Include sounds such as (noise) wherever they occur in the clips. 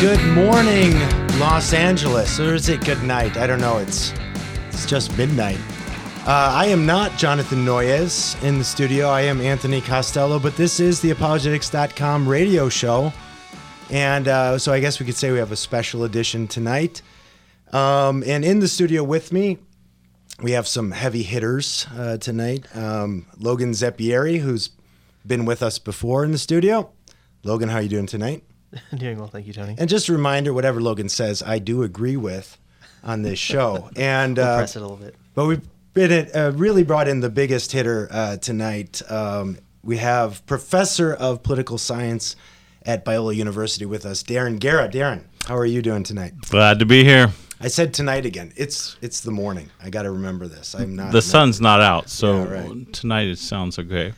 Good morning, Los Angeles. Or is it good night? I don't know. It's it's just midnight. Uh, I am not Jonathan Noyes in the studio. I am Anthony Costello, but this is the apologetics.com radio show. And uh, so I guess we could say we have a special edition tonight. Um, and in the studio with me, we have some heavy hitters uh, tonight. Um, Logan Zeppieri, who's been with us before in the studio. Logan, how are you doing tonight? (laughs) Doing well, thank you, Tony. And just a reminder, whatever Logan says, I do agree with on this show. (laughs) And We'll uh, press it a little bit. but we've been uh, really brought in the biggest hitter uh, tonight. Um, we have professor of political science at Biola University with us, Darren Guerra. Darren, how are you doing tonight? Glad to be here. I said tonight again. It's it's the morning. I got to remember this. I'm not The sun's not out, so Yeah, right. tonight it sounds okay.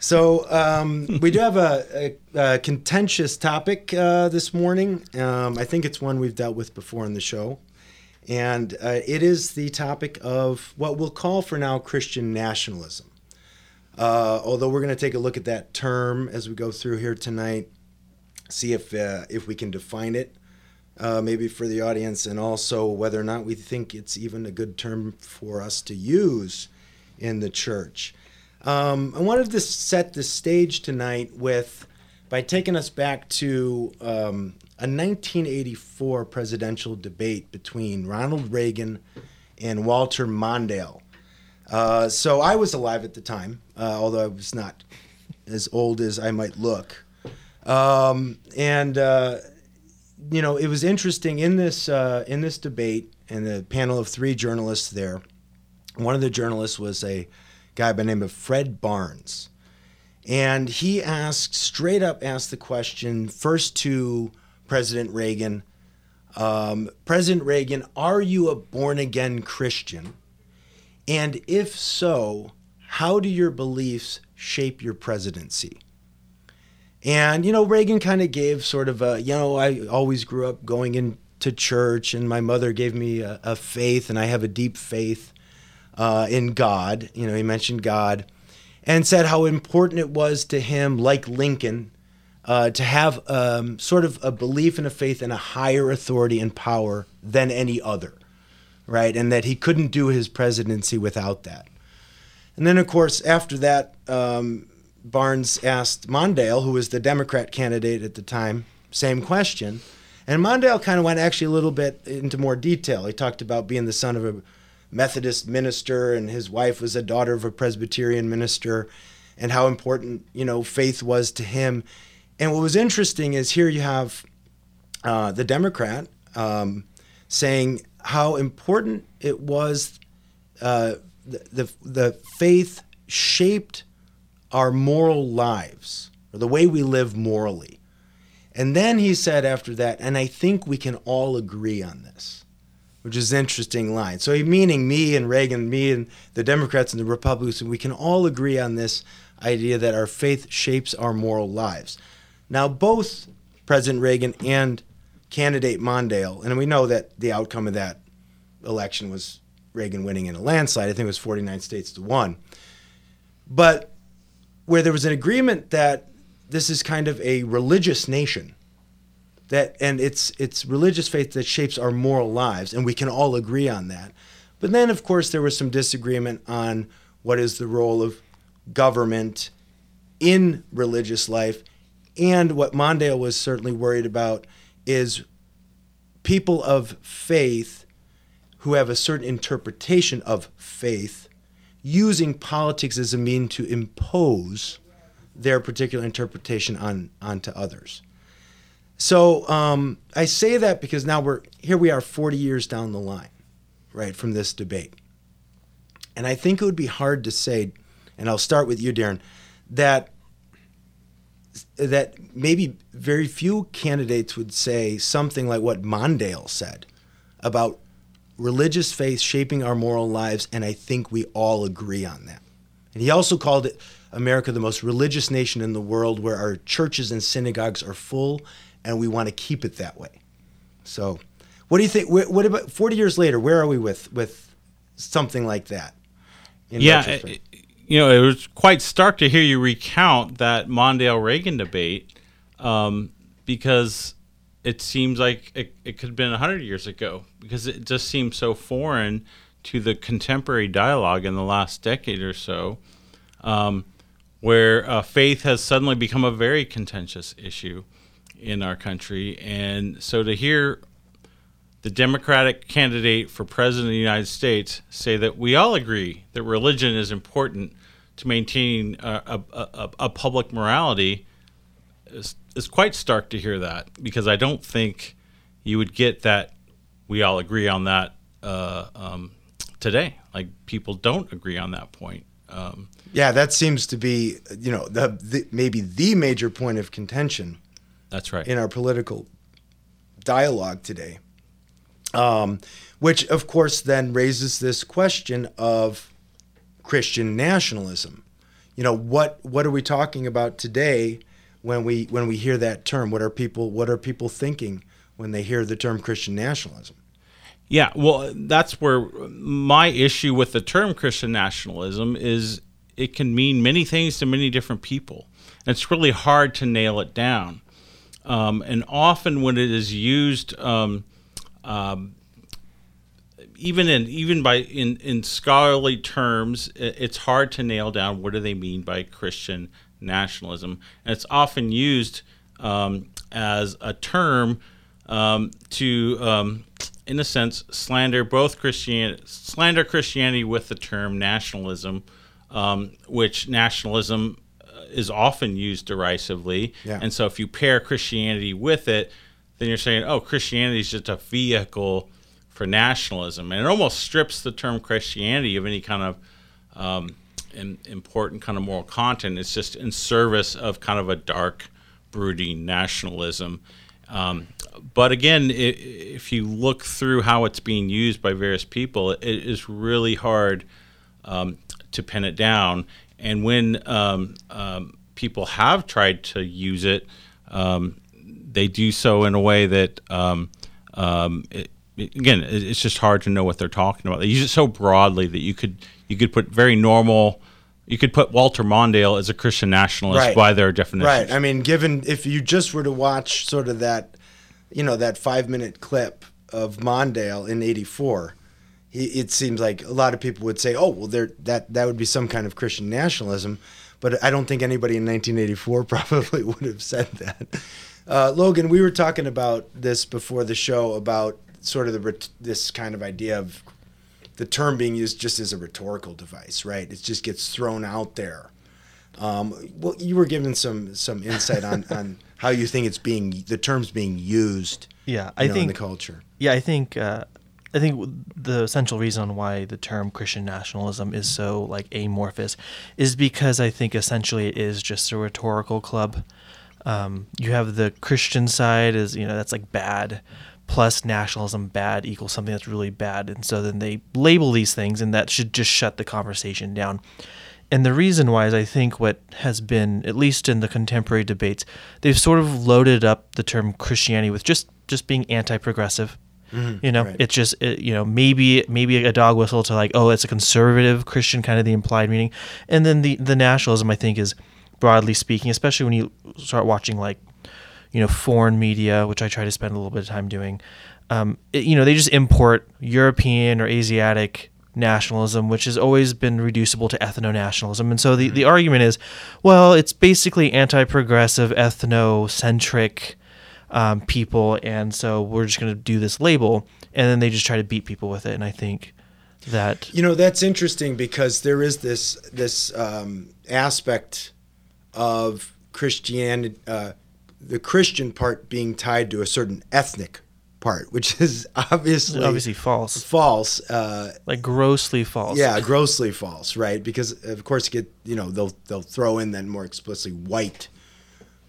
So um, (laughs) we do have a, a, a contentious topic uh, this morning. Um, I think it's one we've dealt with before in the show, and uh, it is the topic of what we'll call for now Christian nationalism. Uh, although we're going to take a look at that term as we go through here tonight, see if uh, if we can define it, uh, maybe for the audience, and also whether or not we think it's even a good term for us to use in the church. Um, I wanted to set the stage tonight with by taking us back to um, a 1984 presidential debate between Ronald Reagan and Walter Mondale. Uh, so I was alive at the time, uh, although I was not as old as I might look. Um, and uh, you know, it was interesting in this uh, in this debate and the panel of three journalists there. One of the journalists was a guy by the name of Fred Barnes. And he asked, straight up asked the question first to President Reagan um, President Reagan, are you a born again Christian? And if so, how do your beliefs shape your presidency? And, you know, Reagan kind of gave sort of a, you know, I always grew up going into church, and my mother gave me a, a faith, and I have a deep faith uh, in God. You know, he mentioned God and said how important it was to him, like Lincoln, uh, to have um, sort of a belief and a faith in a higher authority and power than any other, right? And that he couldn't do his presidency without that. And then, of course, after that, um, Barnes asked Mondale, who was the Democrat candidate at the time, same question. And Mondale kind of went actually a little bit into more detail. He talked about being the son of a Methodist minister, and his wife was a daughter of a Presbyterian minister, and how important you know faith was to him. And what was interesting is here you have uh, the Democrat um, saying how important it was uh, the, the the faith shaped our moral lives or the way we live morally. And then he said after that, and I think we can all agree on this which is an interesting line. So, meaning me and Reagan, me and the Democrats and the Republicans, we can all agree on this idea that our faith shapes our moral lives. Now, both President Reagan and candidate Mondale, and we know that the outcome of that election was Reagan winning in a landslide. I think it was 49 states to one. But where there was an agreement that this is kind of a religious nation that and it's it's religious faith that shapes our moral lives and we can all agree on that. But then of course there was some disagreement on what is the role of government in religious life. And what mondale was certainly worried about is people of faith who have a certain interpretation of faith using politics as a mean to impose their particular interpretation on onto others so um, I say that because now we're here. We are 40 years down the line, right, from this debate, and I think it would be hard to say, and I'll start with you, Darren, that that maybe very few candidates would say something like what Mondale said about religious faith shaping our moral lives, and I think we all agree on that. And he also called it America the most religious nation in the world, where our churches and synagogues are full and we want to keep it that way. So, what do you think? What about 40 years later? Where are we with with something like that? yeah, it- you know, it was quite stark to hear you recount that Mondale Reagan debate um, because it seems like it, it could have been 100 years ago because it just seems so foreign to the contemporary dialogue in the last decade or so, um, where uh, faith has suddenly become a very contentious issue in our country. And so to hear the Democratic candidate for president of the United States say that we all agree that religion is important to maintain a, a, a, a public morality is, is quite stark to hear that because I don't think you would get that we all agree on that uh, um, today. Like people don't agree on that point. Um, yeah, that seems to be you know the, the maybe the major point of contention. That's right in our political dialogue today. Um, which of course then raises this question of Christian nationalism. You know what what are we talking about today when we when we hear that term? What are people what are people thinking when they hear the term Christian nationalism? Yeah, well, that's where my issue with the term Christian nationalism is it can mean many things to many different people. And it's really hard to nail it down. Um, and often when it is used, um, um, even in even by in, in scholarly terms, it's hard to nail down what do they mean by Christian nationalism. And it's often used um, as a term um, to um, in a sense, slander both Christianity, slander Christianity with the term nationalism, which nationalism is often used derisively. Yeah. And so, if you pair Christianity with it, then you're saying, oh, Christianity is just a vehicle for nationalism, and it almost strips the term Christianity of any kind of um, important kind of moral content. It's just in service of kind of a dark, brooding nationalism. Um, but again, it, if you look through how it's being used by various people, it is really hard um, to pin it down. And when um, um people have tried to use it, um, they do so in a way that, um, it, again, it's just hard to know what they're talking about. They use it so broadly that you could you could put very normal you could put Walter Mondale as a Christian nationalist right. by their definition. Right. I mean, given if you just were to watch sort of that, you know, that five minute clip of Mondale in '84, it seems like a lot of people would say, "Oh, well, there that that would be some kind of Christian nationalism," but I don't think anybody in 1984 (laughs) probably would have said that. Uh, Logan, we were talking about this before the show about sort of the this kind of idea of the term being used just as a rhetorical device, right? It just gets thrown out there. Um, well, you were given some some insight on, (laughs) on how you think it's being the terms being used. Yeah, I know, think in the culture. Yeah, I think uh, I think the essential reason why the term Christian nationalism is so like amorphous is because I think essentially it is just a rhetorical club. Um, you have the Christian side is you know that's like bad plus nationalism bad equals something that's really bad. And so then they label these things, and that should just shut the conversation down. And the reason why is I think what has been, at least in the contemporary debates, they've sort of loaded up the term Christianity with just just being anti-progressive. Mm-hmm, you know, right. it's just it, you know maybe maybe a dog whistle to like oh it's a conservative Christian kind of the implied meaning, and then the the nationalism I think is broadly speaking, especially when you start watching like you know, foreign media, which I try to spend a little bit of time doing. Um, it, you know, they just import European or Asiatic nationalism, which has always been reducible to ethno nationalism. And so the, the mm-hmm. argument is, well, it's basically anti progressive, ethnocentric um, people. And so we're just going to do this label. And then they just try to beat people with it. And I think that. You know, that's interesting because there is this, this um, aspect of Christianity. Uh, the Christian part being tied to a certain ethnic part, which is obviously obviously false. False, uh, like grossly false. Yeah, grossly false, right? Because of course, you get you know they'll they'll throw in then more explicitly white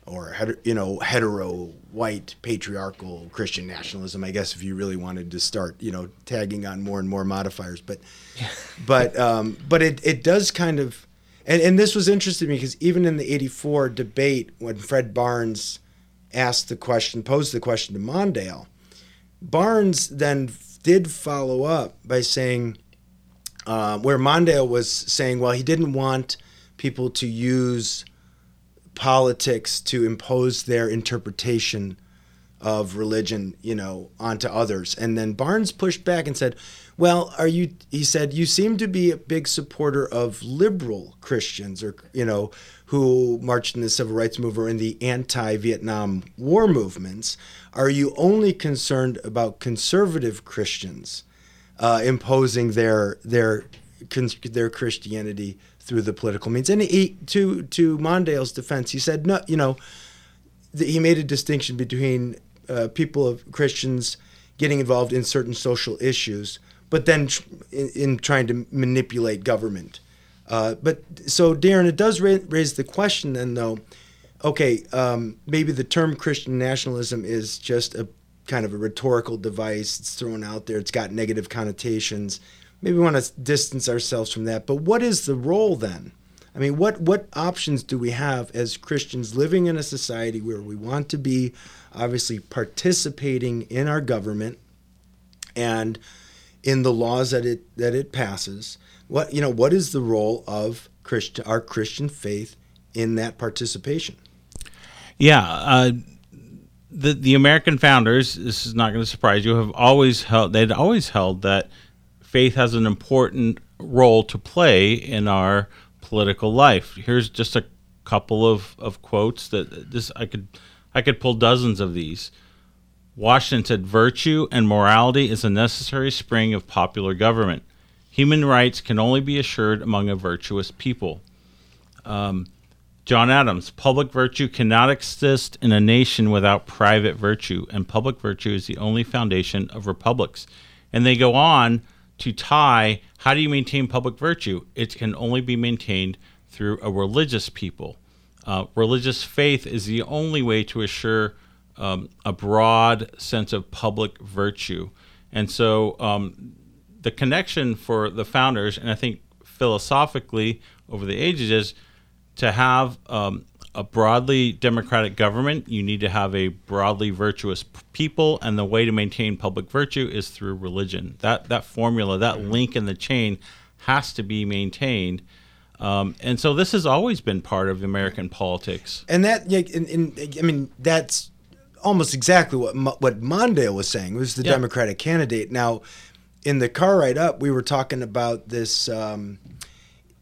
or you know hetero white patriarchal Christian nationalism. I guess if you really wanted to start you know tagging on more and more modifiers, but (laughs) but um, but it it does kind of and, and this was interesting because even in the 84 debate, when Fred Barnes asked the question, posed the question to Mondale, Barnes then did follow up by saying, uh, where Mondale was saying, well, he didn't want people to use politics to impose their interpretation of religion, you know, onto others. And then Barnes pushed back and said, "Well, are you?" He said, "You seem to be a big supporter of liberal Christians, or you know, who marched in the civil rights movement or in the anti-Vietnam War movements. Are you only concerned about conservative Christians uh, imposing their their their Christianity through the political means?" And he, to to Mondale's defense, he said, "No, you know." He made a distinction between uh, people of Christians getting involved in certain social issues, but then tr- in, in, trying to manipulate government. Uh, but so, Darren, it does ra- raise the question then, though. Okay, um, maybe the term Christian nationalism is just a kind of a rhetorical device. It's thrown out there. It's got negative connotations. Maybe we want to distance ourselves from that. But what is the role then? I mean, what what options do we have as Christians living in a society where we want to be obviously participating in our government and in the laws that it that it passes. What you know, what is the role of Christian our Christian faith in that participation? Yeah, uh, the the American founders. This is not going to surprise you. Have always held. They'd always held that faith has an important role to play in our political life. Here's just a couple of, of quotes that this I could I could pull dozens of these. Washington said, Virtue and morality is a necessary spring of popular government. Human rights can only be assured among a virtuous people. Um, John Adams, public virtue cannot exist in a nation without private virtue, and public virtue is the only foundation of republics. And they go on to tie how do you maintain public virtue? It can only be maintained through a religious people. Uh, religious faith is the only way to assure um, a broad sense of public virtue. And so um, the connection for the founders, and I think philosophically over the ages, is to have um, a broadly democratic government, you need to have a broadly virtuous people, and the way to maintain public virtue is through religion. That that formula, that link in the chain, has to be maintained. Um, and so this has always been part of American politics. And that, yeah, in, in, I mean, that's almost exactly what what Mondale was saying. Was the yeah. Democratic candidate. Now, in the car ride up, we were talking about this um,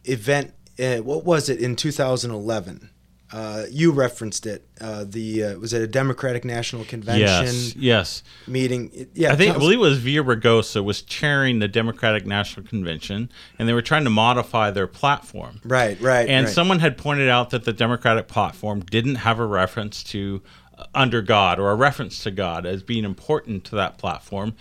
event. Uh, what was it in 2011? Uh, you referenced it. Uh, the uh, was it a Democratic National Convention? Yes. Yes. Meeting. Yeah. I think I believe it was Villaraigosa was chairing the Democratic National Convention, and they were trying to modify their platform. Right. Right. And right. someone had pointed out that the Democratic platform didn't have a reference to uh, under God or a reference to God as being important to that platform.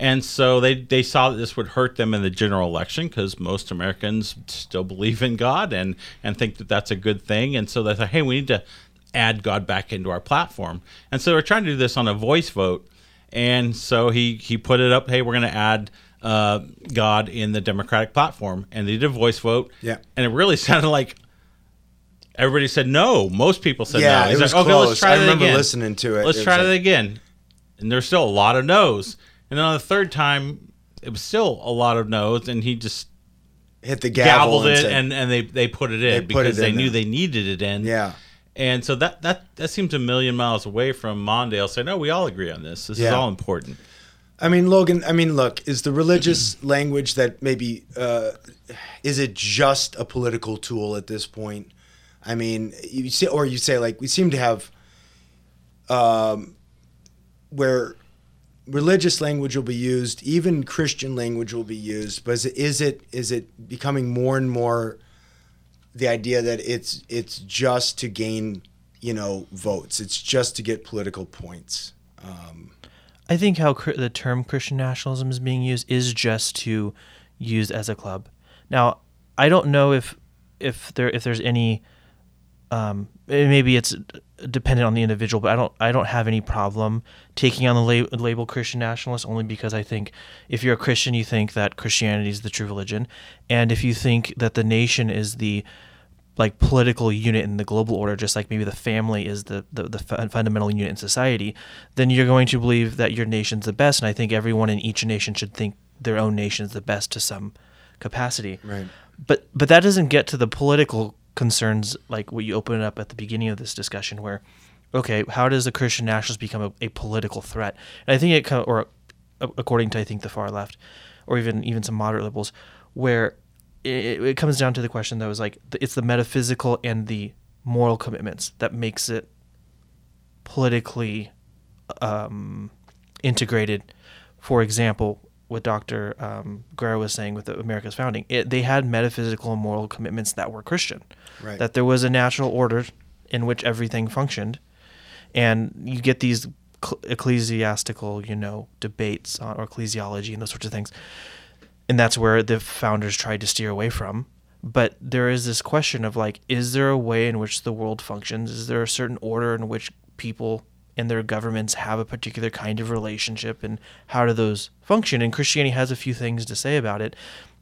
And so they, they saw that this would hurt them in the general election because most Americans still believe in God and, and think that that's a good thing. And so they thought, hey, we need to add God back into our platform. And so they're trying to do this on a voice vote. And so he, he put it up, hey, we're going to add uh, God in the Democratic platform. And they did a voice vote. Yeah. And it really (laughs) sounded like everybody said no. Most people said yeah, no. He's it was like, close. Okay, let's try I remember again. listening to it. Let's it try like, it again. And there's still a lot of no's. And then on the third time, it was still a lot of no's, and he just hit the gavel gavelled and it, said- and, and they, they put it in They put because it they in knew there. they needed it in. yeah. And so that, that that seems a million miles away from Mondale saying, no, we all agree on this. This is Yeah. all important. I mean, Logan. I mean, look, is the religious language that maybe uh, is it just a political tool at this point? I mean, you say, or you say like we seem to have, um, where religious language will be used, even Christian language will be used, but is it is it, becoming more and more the idea that it's it's just to gain you know votes, it's just to get political points. Um, I think how the term Christian nationalism is being used is just to use as a club. Now, I don't know if if there if there's any um, maybe it's dependent on the individual, but I don't I don't have any problem taking on the la- label Christian nationalist only because I think if you're a Christian, you think that Christianity is the true religion, and if you think that the nation is the like political unit in the global order, just like maybe the family is the, the, the fu- fundamental unit in society, then you're going to believe that your nation's the best. And I think everyone in each nation should think their own nation is the best to some capacity. Right. But but that doesn't get to the political concerns like what you open up at the beginning of this discussion, where okay, how does a Christian nationalist become a, a political threat? And I think it or according to I think the far left, or even even some moderate liberals, where it, it comes down to the question that was like it's the metaphysical and the moral commitments that makes it politically um, integrated. For example, what Dr. Um, Guerra was saying with America's founding, it, they had metaphysical and moral commitments that were Christian. Right. That there was a natural order in which everything functioned, and you get these ecclesiastical, you know, debates on, or ecclesiology and those sorts of things, and that's where the founders tried to steer away from. But there is this question of like, is there a way in which the world functions? Is there a certain order in which people and their governments have a particular kind of relationship and how do those function. And christianity has a few things to say about it.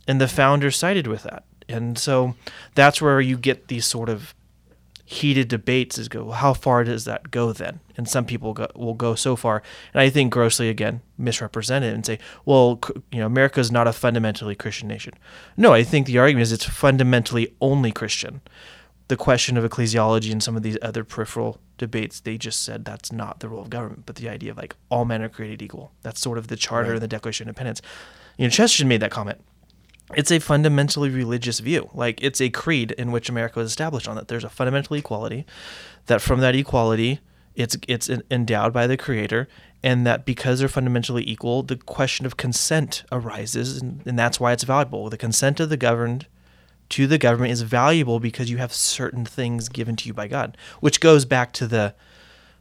And the founders sided with that. And so that's where you get these sort of heated debates is go well, how far does that go then? And some people go, will go so far. And i think grossly again misrepresent it and say well you know america is not a fundamentally christian nation. No i think the argument is it's fundamentally only christian. The question of ecclesiology and some of these other peripheral debates they just said that's not the role of government but the idea of like all men are created equal that's sort of the charter right. and the declaration of independence you know chesterton made that comment it's a fundamentally religious view. Like it's a creed in which America was established on that there's a fundamental equality, that from that equality, it's it's endowed by the Creator, and that because they're fundamentally equal, the question of consent arises, and, and that's why it's valuable. The consent of the governed to the government is valuable because you have certain things given to you by God, which goes back to the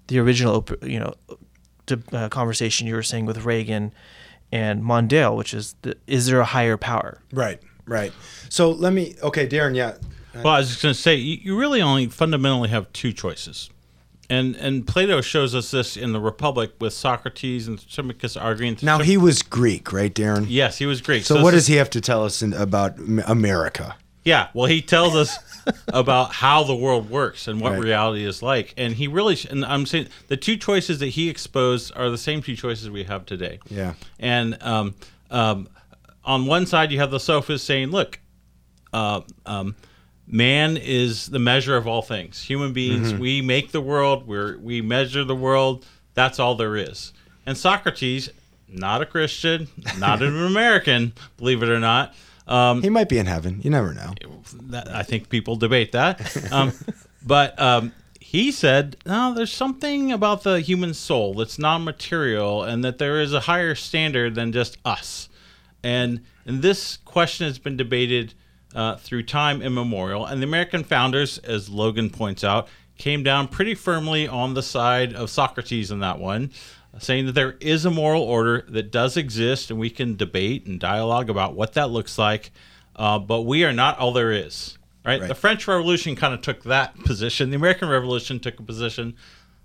the original, you know, to, uh, conversation you were saying with Reagan and Mondale, which is the, is there a higher power? Right, right. So let me, okay, Darren, yeah. Well, I was just going to say, you really only fundamentally have two choices. And and Plato shows us this in the Republic with Socrates and Thrasymachus arguing. Now he was Greek, right, Darren? Yes, he was Greek. So, so what does he have to tell us in, about America? Yeah, well, he tells us (laughs) about how the world works and what right. reality is like, and he really. And I'm saying the two choices that he exposed are the same two choices we have today. Yeah. And um, um, on one side, you have the sophists saying, "Look, uh, um, man is the measure of all things. Human beings, mm-hmm. we make the world. We we measure the world. That's all there is." And Socrates, not a Christian, not an (laughs) American, believe it or not um, he might be in heaven. You never know. That, I think people debate that. Um, (laughs) but um, he said, no, there's something about the human soul that's non material and that there is a higher standard than just us. And, and this question has been debated uh, through time immemorial. And the American founders, as Logan points out, came down pretty firmly on the side of Socrates in that one saying that there is a moral order that does exist and we can debate and dialogue about what that looks like, uh, but we are not all there is. Right? right? The French Revolution kind of took that position. The American Revolution took a position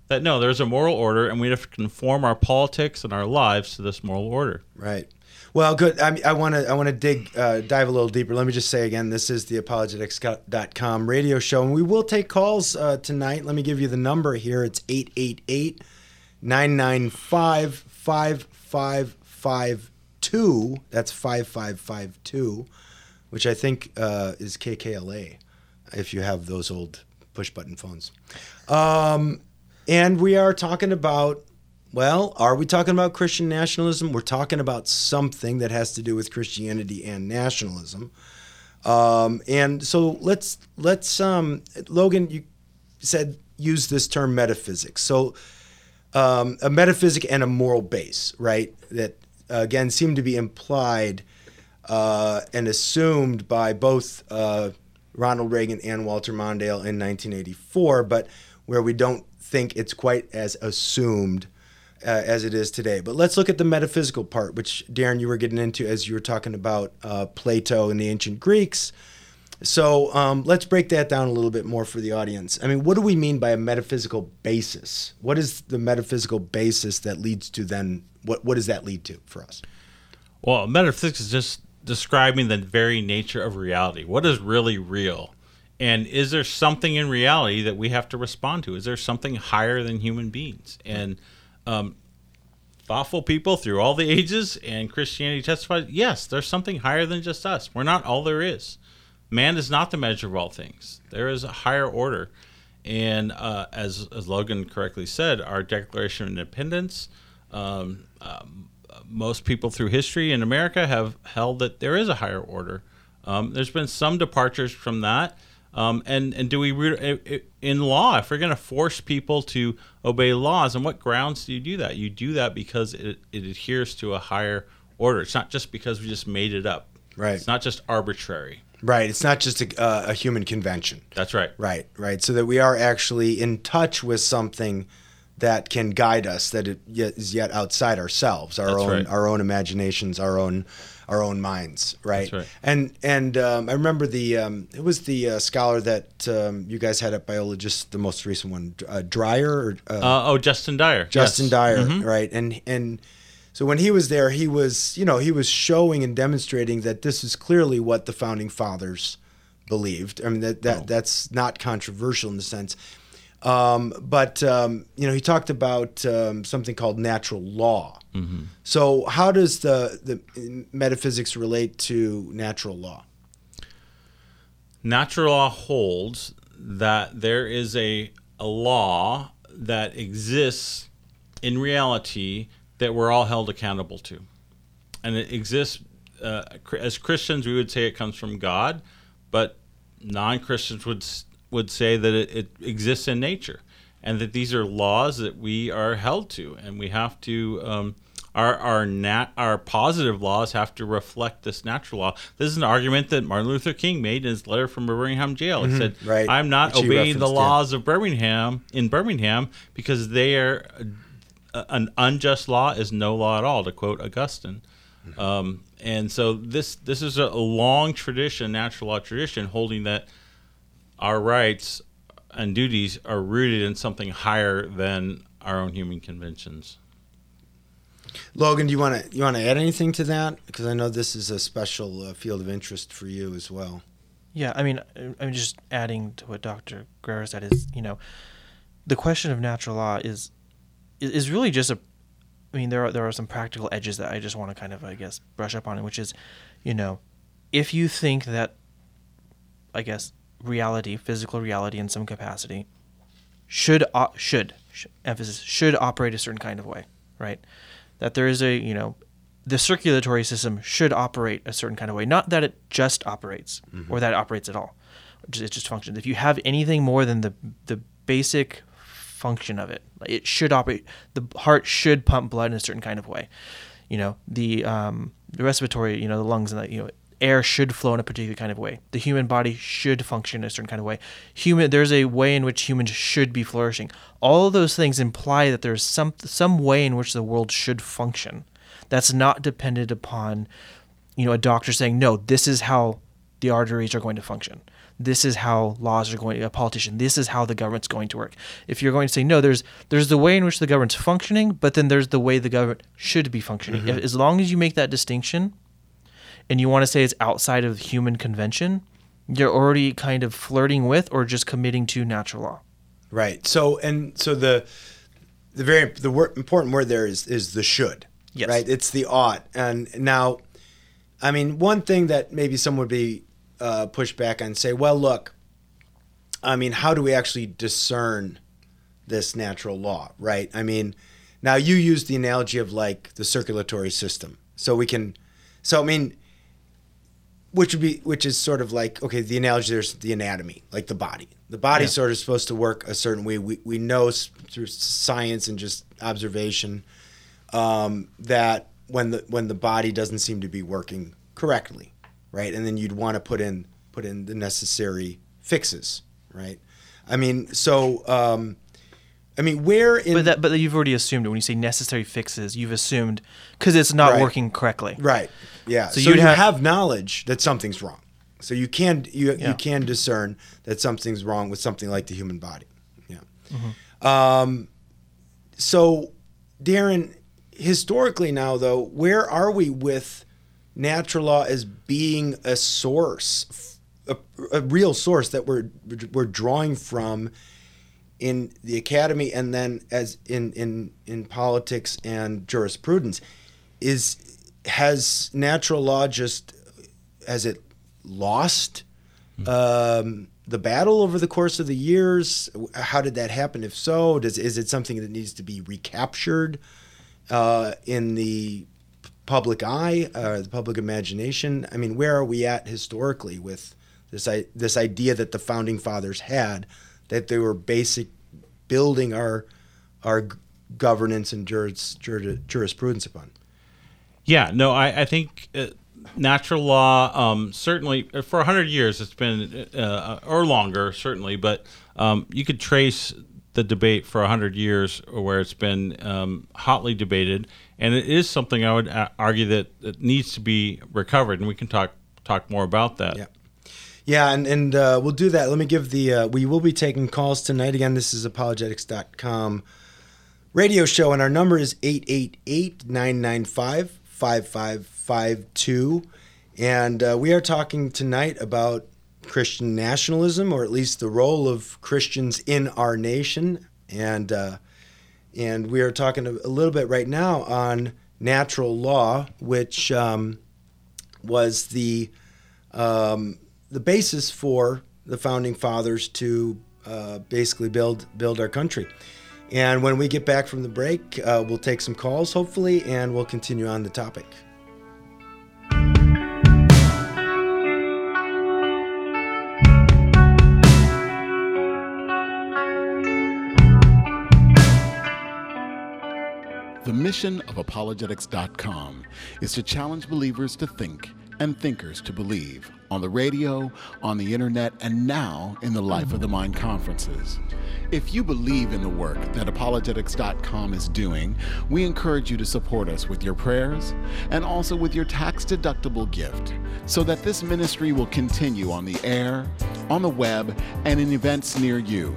that no, there's a moral order and we have to conform our politics and our lives to this moral order. Right. Well, good. I want to I want to dig uh, dive a little deeper. Let me just say again, this is the apologetics.com radio show, and we will take calls uh, tonight. Let me give you the number here. It's 888 995 5552. That's 5552, which I think uh, is KKLA if you have those old push button phones. Um, and we are talking about, well, are we talking about Christian nationalism? We're talking about something that has to do with Christianity and nationalism. Um, and so let's let's um, Logan, you said use this term metaphysics. So um, a metaphysic and a moral base, right? That again seem to be implied uh, and assumed by both uh, Ronald Reagan and Walter Mondale in 1984, but where we don't think it's quite as assumed uh, as it is today. But let's look at the metaphysical part, which Darren you were getting into as you were talking about uh, Plato and the ancient Greeks. So um, let's break that down a little bit more for the audience. I mean, what do we mean by a metaphysical basis? What is the metaphysical basis that leads to then? What what does that lead to for us? Well, metaphysics is just describing the very nature of reality. What is really real? And is there something in reality that we have to respond to? Is there something higher than human beings? And um, thoughtful people through all the ages and Christianity testifies, yes, there's something higher than just us. We're not all there is man is not the measure of all things. There is a higher order. and uh, as as Logan correctly said, our Declaration of Independence. Um, um, most people through history in America have held that there is a higher order. Um, there's been some departures from that. Um, and and do we re- in law if we're going to force people to obey laws on what grounds do you do that you do that because it, it adheres to a higher order it's not just because we just made it up Right. it's not just arbitrary Right. It's not just a, uh, a human convention. that's right Right. Right. So that we are actually in touch with something that can guide us that it yet, is yet outside ourselves, our That's own right. our own imaginations, our own our own minds. Right. That's right. And and um, I remember the um, it was the uh, scholar that um, you guys had at Biola, just the most recent one, uh, Dreyer. Or, uh, uh, oh justin dyer Justin yes. Dyer, Mhm. right? And and so when he was there, he was you know he was showing and demonstrating that this is clearly what the founding fathers believed. I mean that that Oh. that's not controversial in the sense. Um, but um, you know he talked about um, something called natural law. Mm-hmm. So how does the the metaphysics relate to natural law? natural law holds that there is a, a law that exists in reality that we're all held accountable to. And it exists, uh, as Christians, we would say it comes from God, but non Christians would, would say that it, it exists in nature and that these are laws that we are held to. And we have to. Um, our our nat our positive laws have to reflect this natural law. This is an argument that Martin Luther King made in his letter from Birmingham jail. He said, right. "I'm not obeying the yeah. laws of Birmingham in Birmingham because they are an unjust law is no law at all." To quote Augustine. Um, and so this this is a long tradition, natural law tradition, holding that our rights and duties are rooted in something higher than our own human conventions. Logan, do you want to you want to add anything to that? Because I know this is a special uh, field of interest for you as well. Yeah, I mean, I- I'm just adding to what Dr. Guerrero said is, you know, the question of natural law is is- is really just a. I mean, there are there are some practical edges that I just want to kind of, I guess, brush up on, it, which is, you know, if you think that, I guess, reality, physical reality, in some capacity, should should, sh emphasis should operate a certain kind of way, right? That there is a you know the circulatory system should operate a certain kind of way. Not that it just operates mm-hmm. or that it operates at all. It just, it just functions. If you have anything more than the the basic function of it, it should operate. The heart should pump blood in a certain kind of way. You know the um, the respiratory, you know the lungs and the you know air should flow in a particular kind of way. The human body should function in a certain kind of way. Human there's a way in which humans should be flourishing. All those things imply that there's some some way in which the world should function that's not dependent upon you know a doctor saying no this is how the arteries are going to function this is how laws are going to a politician this is how the government's going to work if you're going to say no there's there's the way in which the government's functioning but then there's the way the government should be functioning mm-hmm. if, as long as you make that distinction and you want to say it's outside of human convention you're already kind of flirting with or just committing to natural law Right. So and so the the very the word, important word there is is the should. Yes. Right. It's the ought. And now, I mean, one thing that maybe some would be uh, pushed back and say, well, look, I mean, how do we actually discern this natural law? Right. I mean, now you use the analogy of like the circulatory system, so we can. So I mean, which would be which is sort of like okay the analogy there's the anatomy like the body the body's Yeah. sort of supposed to work a certain way we, we know through science and just observation um, that when the when the body doesn't seem to be working correctly right and then you'd want to put in put in the necessary fixes right i mean so um, i mean where in but that but you've already assumed it when you say necessary fixes you've assumed because it's not Right. working correctly Right. Yeah. So So, you have- have, knowledge that something's wrong. So you can you Yeah. you can discern that something's wrong with something like the human body. Yeah. Mm-hmm. Um, so, Darren, historically now though, where are we with natural law as being a source, a, a real source that we're we're drawing from in the academy and then as in in in politics and jurisprudence is has natural law just has it lost um, the battle over the course of the years? How did that happen? If so, does is it something that needs to be recaptured uh, in the public eye, uh, the public imagination? I mean, where are we at historically with this this idea that the founding fathers had that they were basic building our our governance and juris, juris, jurisprudence upon? Yeah, no, I, I think uh, natural law, um, certainly uh, for 100 years, it's been, uh, or longer, certainly, but um, you could trace the debate for 100 years where it's been um, hotly debated. And it is something I would uh, argue that, that needs to be recovered. And we can talk talk more about that. Yeah. Yeah, and, and uh, we'll do that. Let me give the, uh, we will be taking calls tonight. Again, this is apologetics.com radio show, and our number is 888 995 5552. And uh, we are talking tonight about Christian nationalism, or at least the role of Christians in our nation. And, uh, and we are talking a little bit right now on natural law, which um, was the, um, the basis for the founding fathers to uh, basically build, build our country. And when we get back from the break, uh, we'll take some calls, hopefully, and we'll continue on the topic. The mission of apologetics.com is to challenge believers to think and thinkers to believe on the radio, on the internet, and now in the Life of the Mind conferences. If you believe in the work that apologetics.com is doing, we encourage you to support us with your prayers and also with your tax deductible gift so that this ministry will continue on the air, on the web, and in events near you.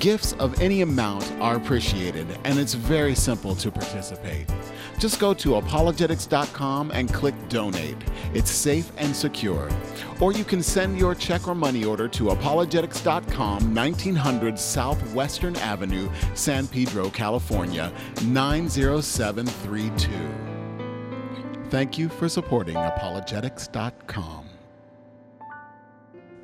Gifts of any amount are appreciated, and it's very simple to participate. Just go to apologetics.com and click donate. It's safe and secure. Or you can send your check or money order to apologetics.com, 1900 Southwestern Avenue, San Pedro, California, 90732. Thank you for supporting apologetics.com.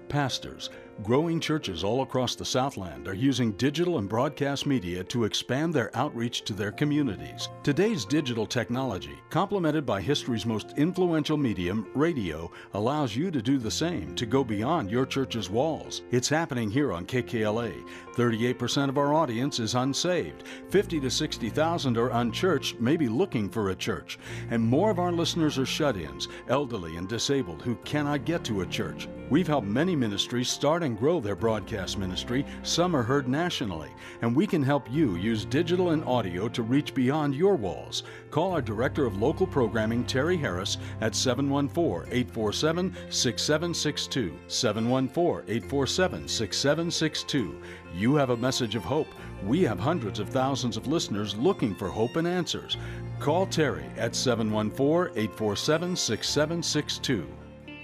Pastors, growing churches all across the Southland are using digital and broadcast media to expand their outreach to their communities. Today's digital technology, complemented by history's most influential medium, radio, allows you to do the same, to go beyond your church's walls. It's happening here on KKLA. 38% of our audience is unsaved. 50 to 60,000 are unchurched, maybe looking for a church. And more of our listeners are shut ins, elderly and disabled who cannot get to a church. We've helped many ministries start and grow their broadcast ministry. Some are heard nationally, and we can help you use digital and audio to reach beyond your walls. Call our Director of Local Programming, Terry Harris, at 714 847 6762. 714 847 6762. You have a message of hope. We have hundreds of thousands of listeners looking for hope and answers. Call Terry at 714 847 6762.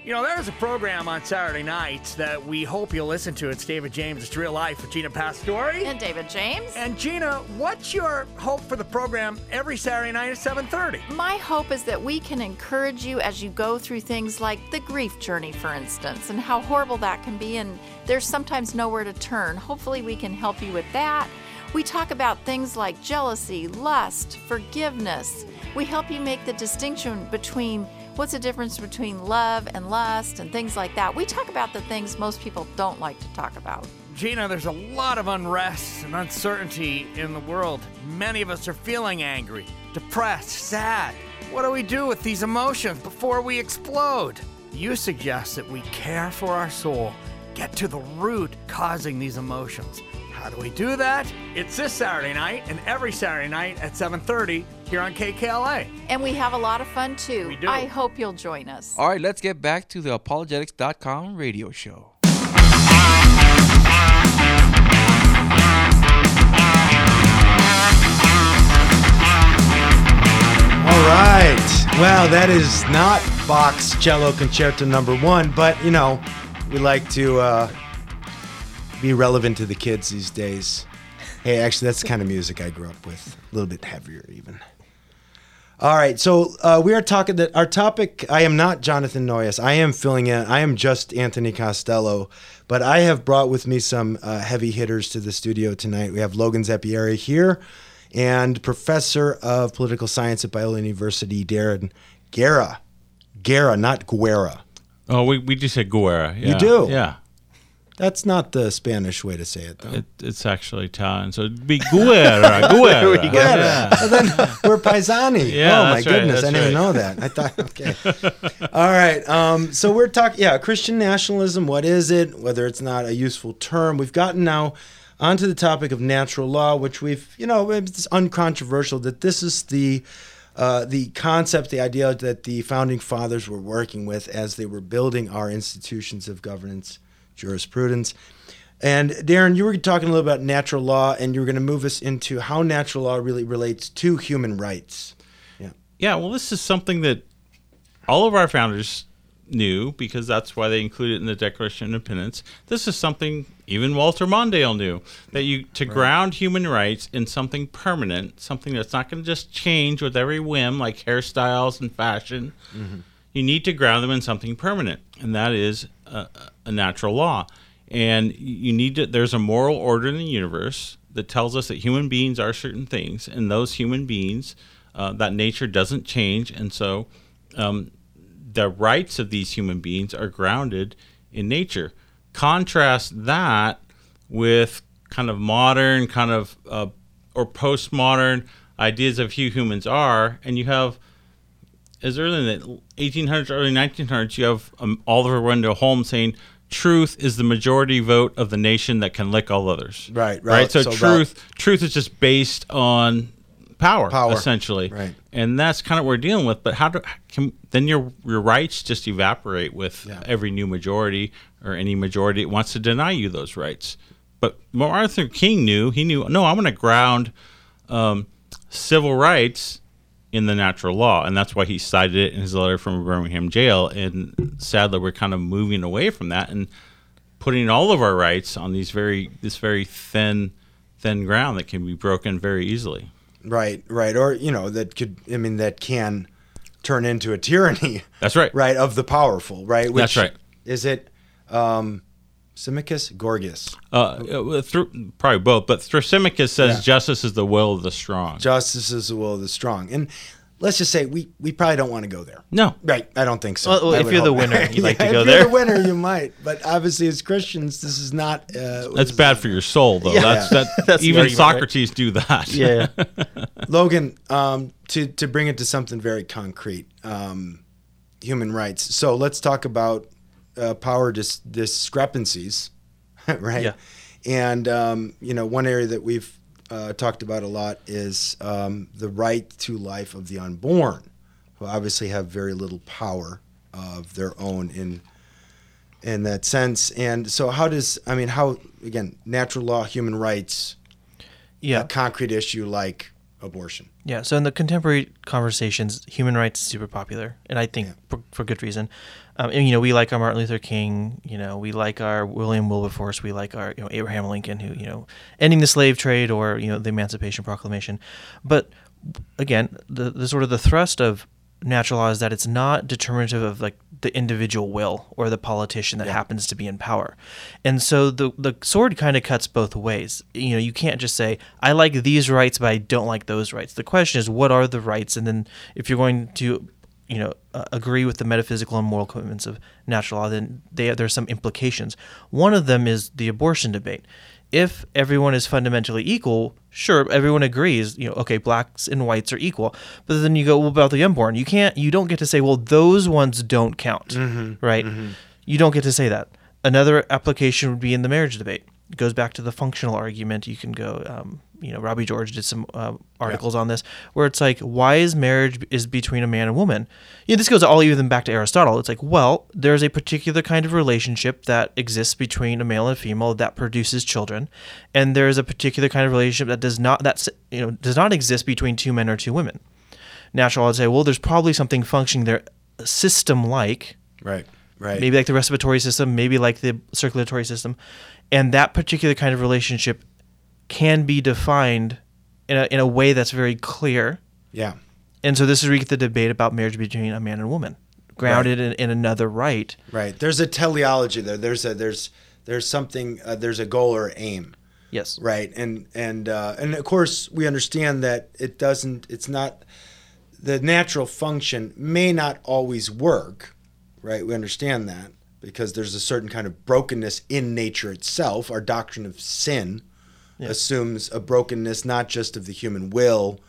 You know, there's a program on Saturday nights that we hope you'll listen to. It's David James, It's Real Life with Gina Pastore. And David James. And Gina, what's your hope for the program every Saturday night at 7:30? My hope is that we can encourage you as you go through things like the grief journey, for instance, and how horrible that can be, and there's sometimes nowhere to turn. Hopefully, we can help you with that. We talk about things like jealousy, lust, forgiveness. We help you make the distinction between what's the difference between love and lust and things like that. We talk about the things most people don't like to talk about. Gina, there's a lot of unrest and uncertainty in the world. Many of us are feeling angry, depressed, sad. What do we do with these emotions before we explode? You suggest that we care for our soul, get to the root causing these emotions. How do we do that? It's this Saturday night and every Saturday night at 7:30 here on KKLA. And we have a lot of fun too. We do. I hope you'll join us. All right, let's get back to the apologetics.com radio show. All right. Well, that is not Bach's Cello Concerto number one, but you know, we like to uh, be relevant to the kids these days. Hey, actually, that's the kind of music I grew up with. A little bit heavier, even. All right, so uh, we are talking that our topic. I am not Jonathan Noyes. I am filling in. I am just Anthony Costello, but I have brought with me some uh, heavy hitters to the studio tonight. We have Logan Zeppieri here, and Professor of Political Science at Biola University, Darren Guerra. Guerra, not Guerra. Oh, we, we just said Guerra. Yeah. You do? Yeah. That's not the Spanish way to say it, though. It, it's actually Italian, so it'd be Guerra. (laughs) Guerra. we go. Yeah. Well, then we're paisani. (laughs) Yeah, oh my right, goodness, I didn't even know that. I thought okay. All right. Um, so we're talking. Yeah, Christian nationalism. What is it? Whether it's not a useful term. We've gotten now onto the topic of natural law, which we've you know it's uncontroversial that this is the. Uh, the concept, the idea that the founding fathers were working with as they were building our institutions of governance, jurisprudence. And Darren, you were talking a little about natural law, and you were going to move us into how natural law really relates to human rights. Yeah, Yeah. well, this is something that all of our founders knew because that's why they included it in the Declaration of Independence. This is something even Walter Mondale knew that you to ground human rights in something permanent, something that's not going to just change with every whim, like hairstyles and fashion. Mm-hmm. You need to ground them in something permanent, and that is a, a natural law. And you need to. There's a moral order in the universe that tells us that human beings are certain things, and those human beings, uh, that nature doesn't change, and so um, the rights of these human beings are grounded in nature. Contrast that with kind of modern, kind of uh, or postmodern ideas of who humans are, and you have as early in the 1800s, early 1900s, you have um, Oliver Wendell Holmes saying, "Truth is the majority vote of the nation that can lick all others." Right, right. right. So, So truth, truth is just based on power, Power. essentially, Right. And that's kind of what we're dealing with. But how do can then your your rights just evaporate with Yeah. every new majority or any majority that wants to deny you those rights? But Martin Luther King knew he knew no, I'm going to ground um, civil rights in the natural law, and that's why he cited it in his letter from Birmingham jail. And sadly, we're kind of moving away from that and putting all of our rights on these very this very thin thin ground that can be broken very easily. Right, right. Or, you know, that could, I mean, that can turn into a tyranny, That's right. (laughs) right, of the powerful, right? That's right. Is it um, Symmachus? Gorgias. Uh, uh, through, probably both, but Thrasymachus says Yeah. justice is the will of the strong. Justice is the will of the strong. And let's just say we, we probably don't want to go there. no, Right, I don't think so. Well, well, (laughs) if you're the winner, you'd like to go if there. You're the winner, you might. But obviously, as Christians, this is not. Uh, that's bad not- for your soul, though. Yeah. That's that. (laughs) That's even argument, right? Socrates do that. Yeah. (laughs) Logan, um, to to bring it to something very concrete, um, human rights. So let's talk about uh, power dis- discrepancies, (laughs) right? Yeah. And um, you know, one area that we've uh, talked about a lot is um, the right to life of the unborn, who obviously have very little power of their own in in that sense. And so, how does I mean, how again, natural law, human rights, yeah. a concrete issue like abortion. Yeah, so in the contemporary conversations, human rights is super popular, and I think for, for good reason. Um, and, you know, we like our Martin Luther King. You know, we like our William Wilberforce. We like our you know Abraham Lincoln, who you know, ending the slave trade or you know the Emancipation Proclamation. But again, the, the sort of the thrust of natural law is that it's not determinative of like the individual will or the politician that happens to be in power. And so the the sword kind of cuts both ways. You know, you can't just say I like these rights but I don't like those rights. The question is what are the rights and then if you're going to you know uh, agree with the metaphysical and moral commitments of natural law then they, are some implications. One of them is the abortion debate if everyone is fundamentally equal, sure, everyone agrees, you know, okay, blacks and whites are equal. But then you go, well, about the unborn, you can't, you don't get to say, well, those ones don't count, right? You don't get to say that. Another application would be in the marriage debate. It goes back to the functional argument. You can go, um, you know, Robbie George did some uh, articles on this where it's like, why is marriage is between a man and woman? You know, this goes all even back to Aristotle. It's like, well, there's a particular kind of relationship that exists between a male and a female that produces children, and there's a particular kind of relationship that does not that's you know does not exist between two men or two women. Natural, I'd say, well, there's probably something functioning there, system like, Right. Right. maybe like the respiratory system, maybe like the circulatory system, and that particular kind of relationship can be defined in a in a way that's very clear Yeah. And so this is where you get the debate about marriage between a man and a woman, grounded in, in another right. Right. There's a teleology there. There's a there's there's something uh, there's a goal or aim. Yes. Right. And and uh, and of course we understand that it doesn't. It's not the natural function may not always work. Right. We understand that because there's a certain kind of brokenness in nature itself. Our doctrine of sin assumes a brokenness not just of the human will.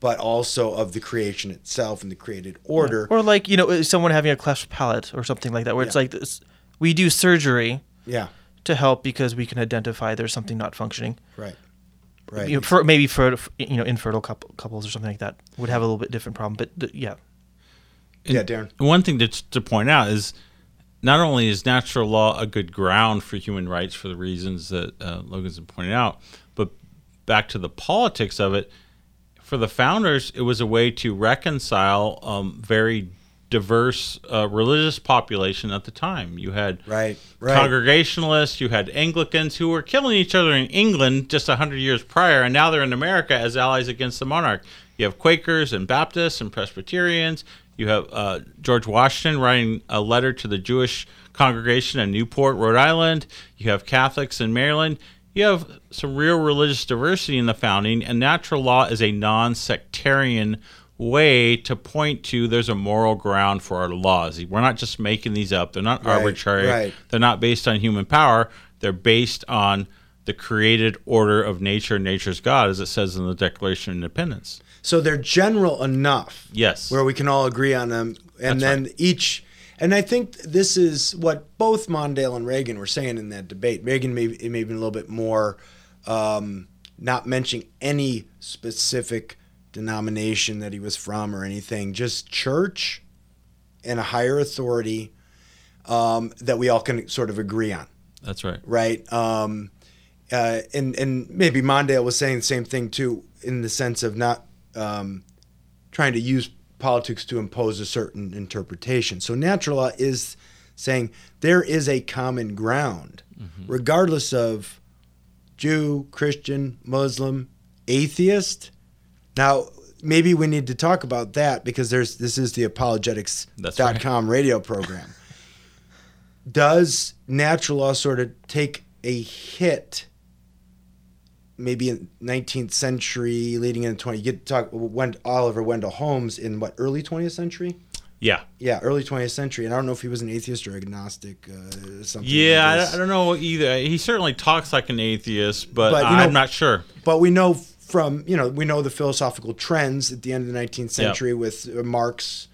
But also of the creation itself and the created order. Or like you know uh, someone having a cleft palate or something like that, where it's like this, we do surgery Yeah. to help because we can identify there's something not functioning. Right. Right. You know, for, maybe for you know infertile couple, couples or something like that would have a little bit different problem. But th- yeah, yeah, Darren. One thing to, to point out is not only is natural law a good ground for human rights for the reasons that uh, Logan's been pointing out, but back to the politics of it, for the founders, it was a way to reconcile um, very diverse uh, religious population at the time. You had Right, right. Congregationalists, you had Anglicans who were killing each other in England just 100 years prior, and now they're in America as allies against the monarch. You have Quakers and Baptists and Presbyterians. You have uh, George Washington writing a letter to the Jewish congregation in Newport, Rhode Island. You have Catholics in Maryland. You have some real religious diversity in the founding, and natural law is a non sectarian way to point to there's a moral ground for our laws. We're not just making these up, they're not Right, arbitrary. right. They're not based on human power. They're based on the created order of nature, nature's God, as it says in the Declaration of Independence. So they're general enough. Yes. Where we can all agree on them. And That's then right. each, and I think this is what both Mondale and Reagan were saying in that debate. Reagan may, it may have been a little bit more um, not mentioning any specific denomination that he was from or anything, just church and a higher authority um, that we all can sort of agree on That's right. right? Um, uh, and and maybe Mondale was saying the same thing too, in the sense of not um, trying to use politics to impose a certain interpretation. So natural law is saying there is a common ground, regardless of Jew, Christian, Muslim, atheist. Now, maybe we need to talk about that because there's this is the apologetics.com radio program (laughs) does natural law sort of take a hit maybe in 19th century leading into 20 you get to talk when oliver wendell holmes in what early 20th century Yeah. yeah early 20th century and i don't know if he was an atheist or agnostic uh, something Yeah, like I. I don't know either. He certainly talks like an atheist, but, But, I'm know- not sure. but we know from you know we know the philosophical trends at the end of the 19th century with uh, Marx,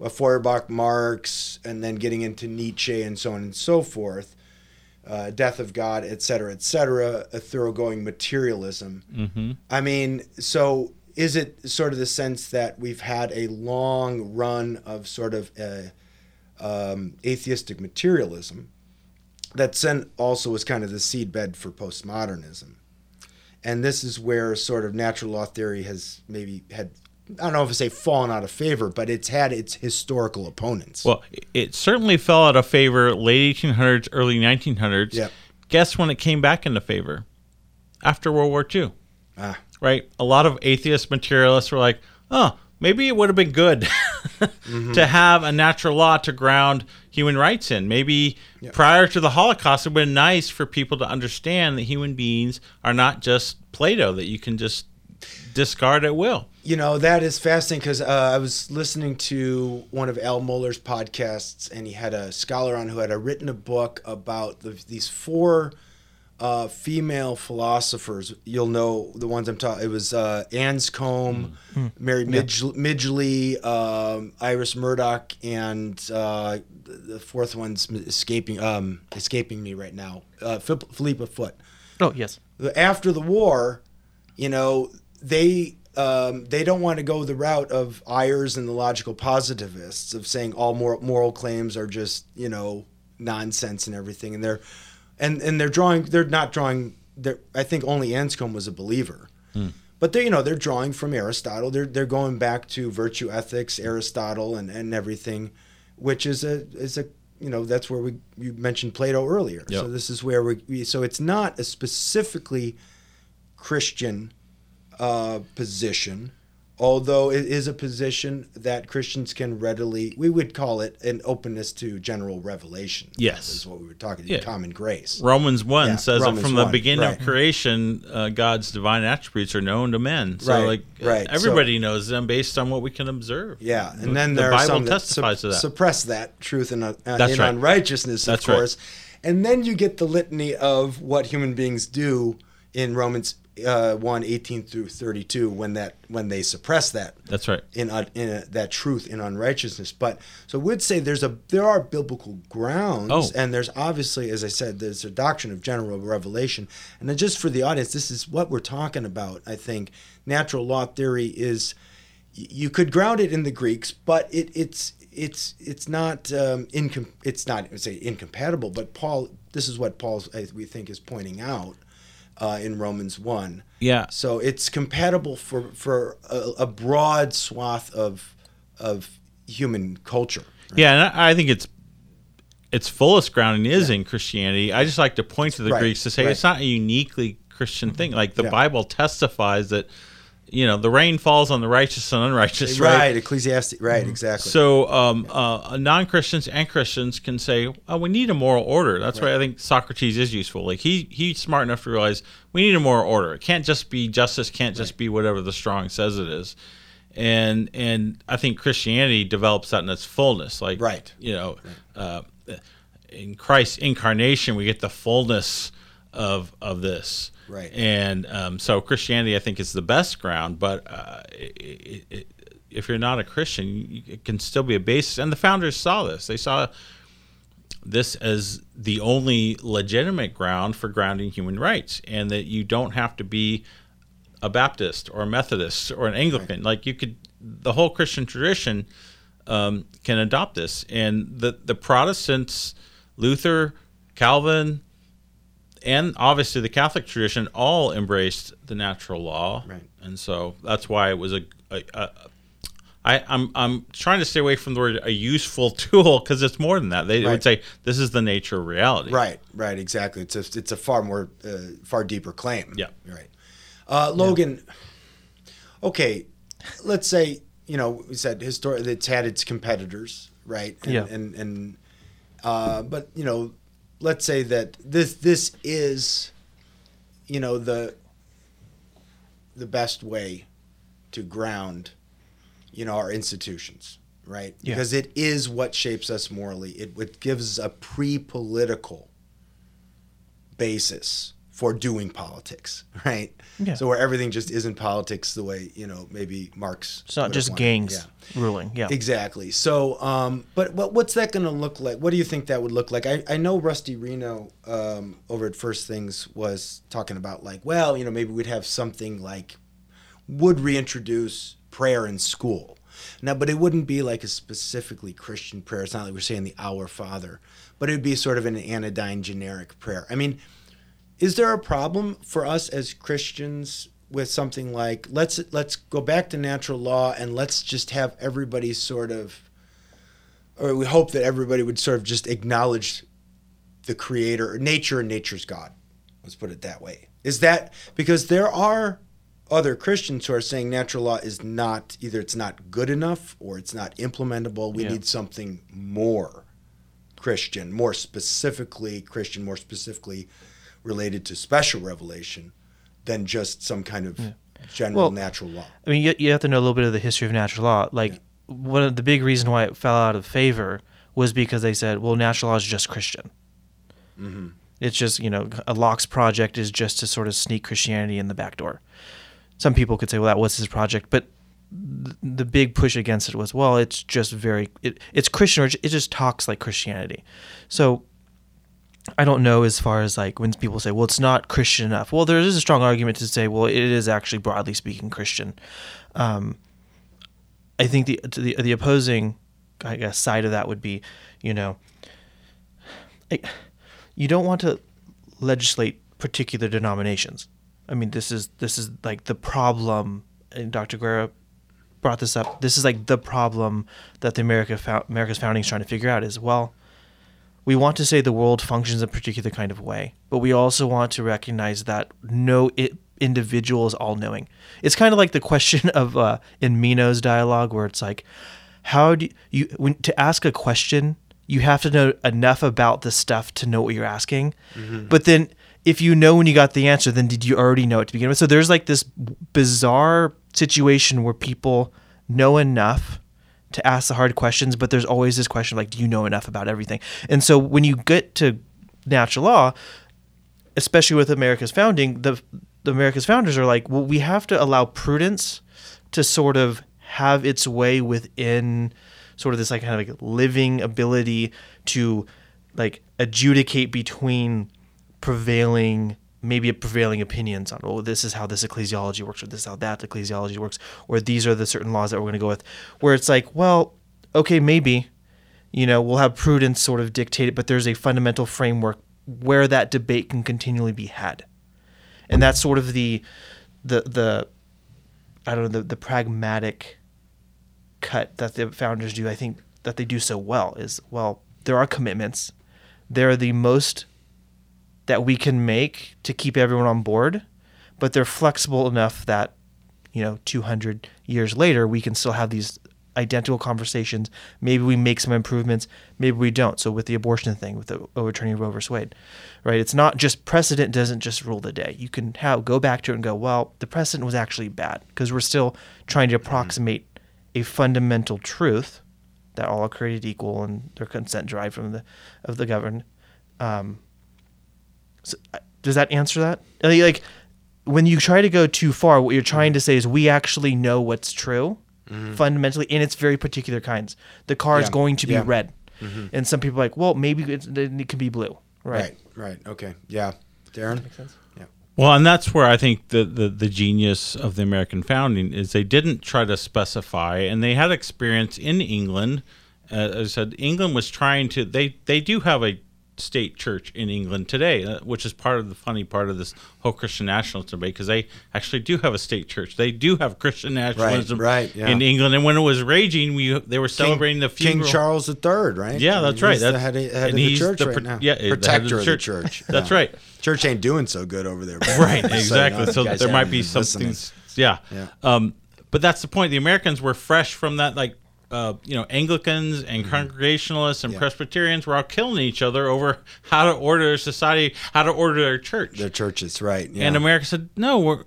uh, Feuerbach, Marx, and then getting into Nietzsche and so on and so forth, uh, death of God, et cetera, et cetera, a thoroughgoing materialism. Mm-hmm. I mean, so is it sort of the sense that we've had a long run of sort of uh um, atheistic materialism that then also was kind of the seedbed for postmodernism? and this is where sort of natural law theory has maybe had I don't know if I say fallen out of favor, but it's had its historical opponents. Well, it certainly fell out of favor late 1800s, early 1900s. Yep. Guess when it came back into favor? After World War II. Ah. Right? A lot of atheist materialists were like, oh, maybe it would have been good (laughs) to have a natural law to ground human rights in. Maybe prior to the Holocaust, it would have been nice for people to understand that human beings are not just Plato, that you can just discard at will. You know, that is fascinating because uh, I was listening to one of Al Mohler's podcasts, and he had a scholar on who had a, written a book about the, these four uh, female philosophers. You'll know the ones I'm talking. It was uh, Anscombe, Mary Midg- Midgley, um, Iris Murdoch, and uh, the the fourth one's escaping um, escaping me right now. Uh, Philippa Foot Oh yes. after the war, you know, they um, they don't want to go the route of Ayers and the logical positivists of saying all moral, moral claims are just you know nonsense and everything, and they're and and they're drawing they're not drawing. They're, I think only Anscombe was a believer. But they, you know, they're drawing from Aristotle. They're they're going back to virtue ethics, Aristotle, and, and everything, which is a is a you know that's where we you mentioned Plato earlier. Yep. So this is where we, we so it's not a specifically Christian uh, position, although it is a position that Christians can readily, we would call it an openness to general revelation. Yes. is what we were talking. about, Yeah. Common grace. Romans 1 Yeah, says Romans that from the beginning right. of creation, uh, God's divine attributes are known to men. So, Right, like, right. everybody knows them based on what we can observe. Yeah, and The- then the there are Bible some that testifies sup- to that. suppress that truth in, uh, That's in right. unrighteousness, of That's right. course. And then you get the litany of what human beings do in Romans uh, 1, 18 through 32 when that when they suppress that That's right. in, un- in a, that truth in unrighteousness. But so would say there's a there are biblical grounds, Oh. and there's obviously, as I said, there's a doctrine of general revelation. And then just for the audience, this is what we're talking about. I think natural law theory is you could ground it in the Greeks, but it, it's it's it's not um, incom- it's not say incompatible. But Paul, this is what Paul I- we think is pointing out uh, in Romans one. Yeah. So it's compatible for for a, a broad swath of of human culture. Yeah, and I think it's its fullest grounding is in Christianity. I just like to point to the Right, Greeks to say right. it's not a uniquely Christian thing. Like the Yeah. Bible testifies that, you know, the rain falls on the righteous and unrighteous. Right, Right. Ecclesiastes. Right, exactly. So um, uh, non-Christians and Christians can say, "Oh, we need a moral order." That's why I think Socrates is useful. Like he he's smart enough to realize we need a moral order. It can't just be justice. Can't just be whatever the strong says it is. And and I think Christianity develops that in its fullness. Like Right. you know, uh, in Christ's incarnation, we get the fullness of of this. Right. And um, so Christianity, I think, is the best ground. But uh, it, it, if you're not a Christian, it can still be a basis. And the founders saw this. They saw this as the only legitimate ground for grounding human rights, and that you don't have to be a Baptist or a Methodist or an Anglican. Like you could, the whole Christian tradition um, can adopt this, and the the Protestants, Luther, Calvin, and obviously the Catholic tradition all embraced the natural law, Right. and so that's why it was a. a, a I, I'm I'm trying to stay away from the word a useful (laughs) tool because it's more than that. They Right. would say this is the nature of reality. Right, right, exactly. It's a it's a far more uh, far deeper claim. Yeah. right. Uh, Logan, okay, let's say you know we said histor- it's had its competitors, right? And, Yeah. and and uh, but you know, let's say that this this is, you know the the best way to ground, you know, our institutions, right? Yeah. Because it is what shapes us morally. It, it gives a pre-political basis for doing politics, (laughs) right? Yeah. So where everything just isn't politics the way you know maybe Marx. It's not just gangs Yeah. ruling. Yeah. Exactly. So, um, but what, what's that going to look like? What do you think that would look like? I, I know Rusty Reno um, over at First Things was talking about like, well, you know, maybe we'd have something like would reintroduce prayer in school. Now, but it wouldn't be like a specifically Christian prayer. It's not like we're saying the Our Father, but it would be sort of an anodyne generic prayer. I mean, is there a problem for us as Christians with something like let's let's go back to natural law and let's just have everybody sort of or we hope that everybody would sort of just acknowledge the creator nature and nature's god. Let's put it that way. Is that because there are other christians who are saying natural law is not either it's not good enough or it's not implementable. We Yeah. need something more christian more specifically christian more specifically related to special revelation than just some kind of general Well, natural law I mean, you, you have to know a little bit of the history of natural law. Like, one of the big reason why it fell out of favor was because they said, well, natural law is just Christian. Mm-hmm. It's just, you know, a Locke's project is just to sort of sneak Christianity in the back door. Some people could say, well, that was his project, but th- the big push against it was, well, it's just very, it, it's Christian, or it just talks like Christianity. So I don't know as far as like when people say, well, it's not Christian enough. Well, there is a strong argument to say, well, it is actually broadly speaking Christian. Um, I think the, the the opposing, I guess, side of that would be, you know, I, you don't want to legislate particular denominations. I mean, this is this is like the problem. And Dr. Guerra brought this up. This is like the problem that the America America's founding is trying to figure out. Is well, we want to say the world functions a particular kind of way, but we also want to recognize that no, it individual is all knowing. It's kind of like the question (laughs) of uh, in Meno's dialogue where it's like, how do you when to ask a question you have to know enough about the stuff to know what you're asking, but then if you know when you got the answer, then did you already know it to begin with? So there's like this bizarre situation where people know enough to ask the hard questions, but there's always this question like, do you know enough about everything? And so when you get to natural law, especially with America's founding, the the America's founders are like, well, we have to allow prudence to sort of have its way within sort of this like kind of like living ability to like adjudicate between prevailing maybe prevailing opinions on oh this is how this ecclesiology works or this is how that ecclesiology works or these are the certain laws that we're going to go with. Where it's like well okay maybe you know we'll have prudence sort of dictate it but there's a fundamental framework where that debate can continually be had. And that's sort of the the the i don't know the, the pragmatic cut that the founders do i think that they do so well is well there are commitments. They're the most that we can make to keep everyone on board, but they're flexible enough that, you know, 200 years later, we can still have these identical conversations. Maybe we make some improvements, maybe we don't. So with the abortion thing, with the overturning of Roe versus Wade, right? It's not just precedent doesn't just rule the day. You can have, go back to it and go, well, the precedent was actually bad because we're still trying to approximate a fundamental truth that all are created equal and their consent derived from the of the governed. Um, so, uh, does that answer that? Like when you try to go too far, what you're trying to say is we actually know what's true fundamentally, and it's very particular kinds. The car is going to be Yeah. red, and some people are like, well, maybe it's, it can be blue, right? Right. Right. Okay. Yeah. Darren. Yeah. Well, and that's where I think the, the, the genius of the American founding is they didn't try to specify, and they had experience in England. Uh, as I said, England was trying to. They they do have a state church in England today, uh, which is part of the funny part of this whole Christian nationalism debate because they actually do have a state church. They do have Christian nationalism right, yeah. in England, and when it was raging, we they were celebrating the funeral. King. Charles III, right? Yeah, that's right. He's the That's- head, of- head of the church the right now. yeah, the head the protector of the church. church. (laughs) That's Yeah. right. Church ain't doing so good over there. (laughs) right (laughs) So, exactly know, so there might be some listening. things yeah, Yeah. Um, but that's the point the americans were fresh from that like uh, you know anglicans and Mm-hmm. congregationalists and presbyterians were all killing each other over (laughs) how to order their society how to order their church Their churches, right? Yeah. and america said no we're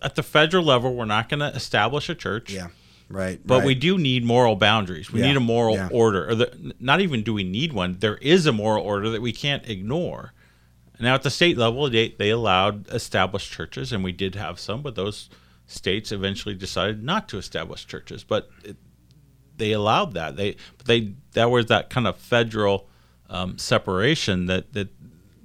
at the federal level we're not going to establish a church Yeah. Right. but right. we do need moral boundaries. We Yeah, need a moral yeah. order. Or the, not even do we need one. There is a moral order that we can't ignore. Now, at the state level, they, they allowed established churches, and we did have some, but those states eventually decided not to establish churches. But it, they allowed that. They but they that was that kind of federal um, separation that that